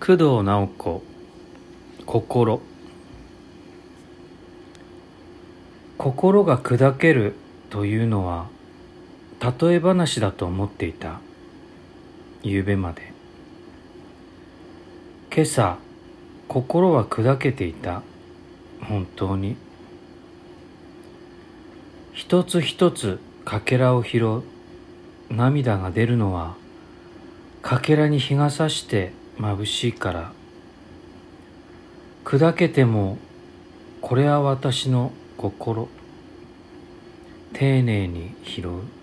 工藤直子心。心が砕けるというのは例え話だと思っていた夕べまで。今朝心は砕けていた本当に。一つ一つかけらを拾う涙が出るのはかけらに日がさして眩しいから。砕けてもこれは私の心。丁寧に拾う。